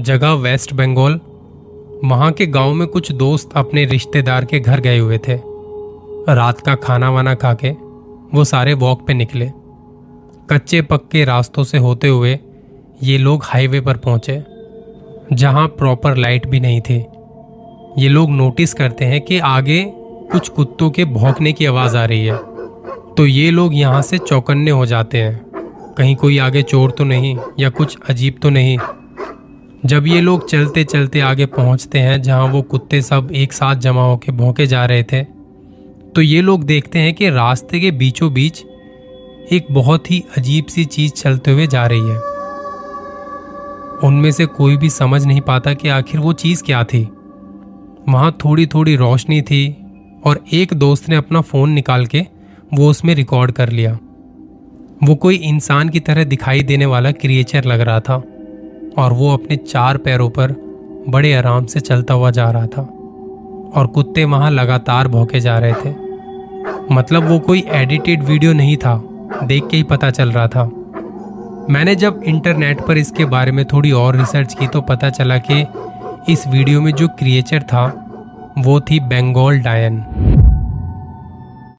जगह वेस्ट बंगाल, वहाँ के गाँव में कुछ दोस्त अपने रिश्तेदार के घर गए हुए थे। रात का खाना वाना खा के वो सारे वॉक पे निकले। कच्चे पक्के रास्तों से होते हुए ये लोग हाईवे पर पहुँचे, जहाँ प्रॉपर लाइट भी नहीं थी। ये लोग नोटिस करते हैं कि आगे कुछ कुत्तों के भौंकने की आवाज़ आ रही है। तो ये लोग यहाँ से चौकन्ने हो जाते हैं। कहीं कोई आगे चोर तो नहीं या कुछ अजीब तो नहीं। जब ये लोग चलते चलते आगे पहुँचते हैं, जहाँ वो कुत्ते सब एक साथ जमा होकर भौंके जा रहे थे तो ये लोग देखते हैं कि रास्ते के बीचों बीच एक बहुत ही अजीब सी चीज़ चलते हुए जा रही है। उनमें से कोई भी समझ नहीं पाता कि आखिर वो चीज़ क्या थी। वहाँ थोड़ी थोड़ी रोशनी थी और एक दोस्त ने अपना फ़ोन निकाल के वो उसमें रिकॉर्ड कर लिया। वो कोई इंसान की तरह दिखाई देने वाला क्रिएचर लग रहा था। और वो अपने चार पैरों पर बड़े आराम से चलता हुआ जा रहा था और कुत्ते वहाँ लगातार भौंके जा रहे थे। मतलब वो कोई एडिटेड वीडियो नहीं था, देख के ही पता चल रहा था। मैंने जब इंटरनेट पर इसके बारे में थोड़ी और रिसर्च की तो पता चला कि इस वीडियो में जो क्रिएचर था, वो थी बंगाल डायन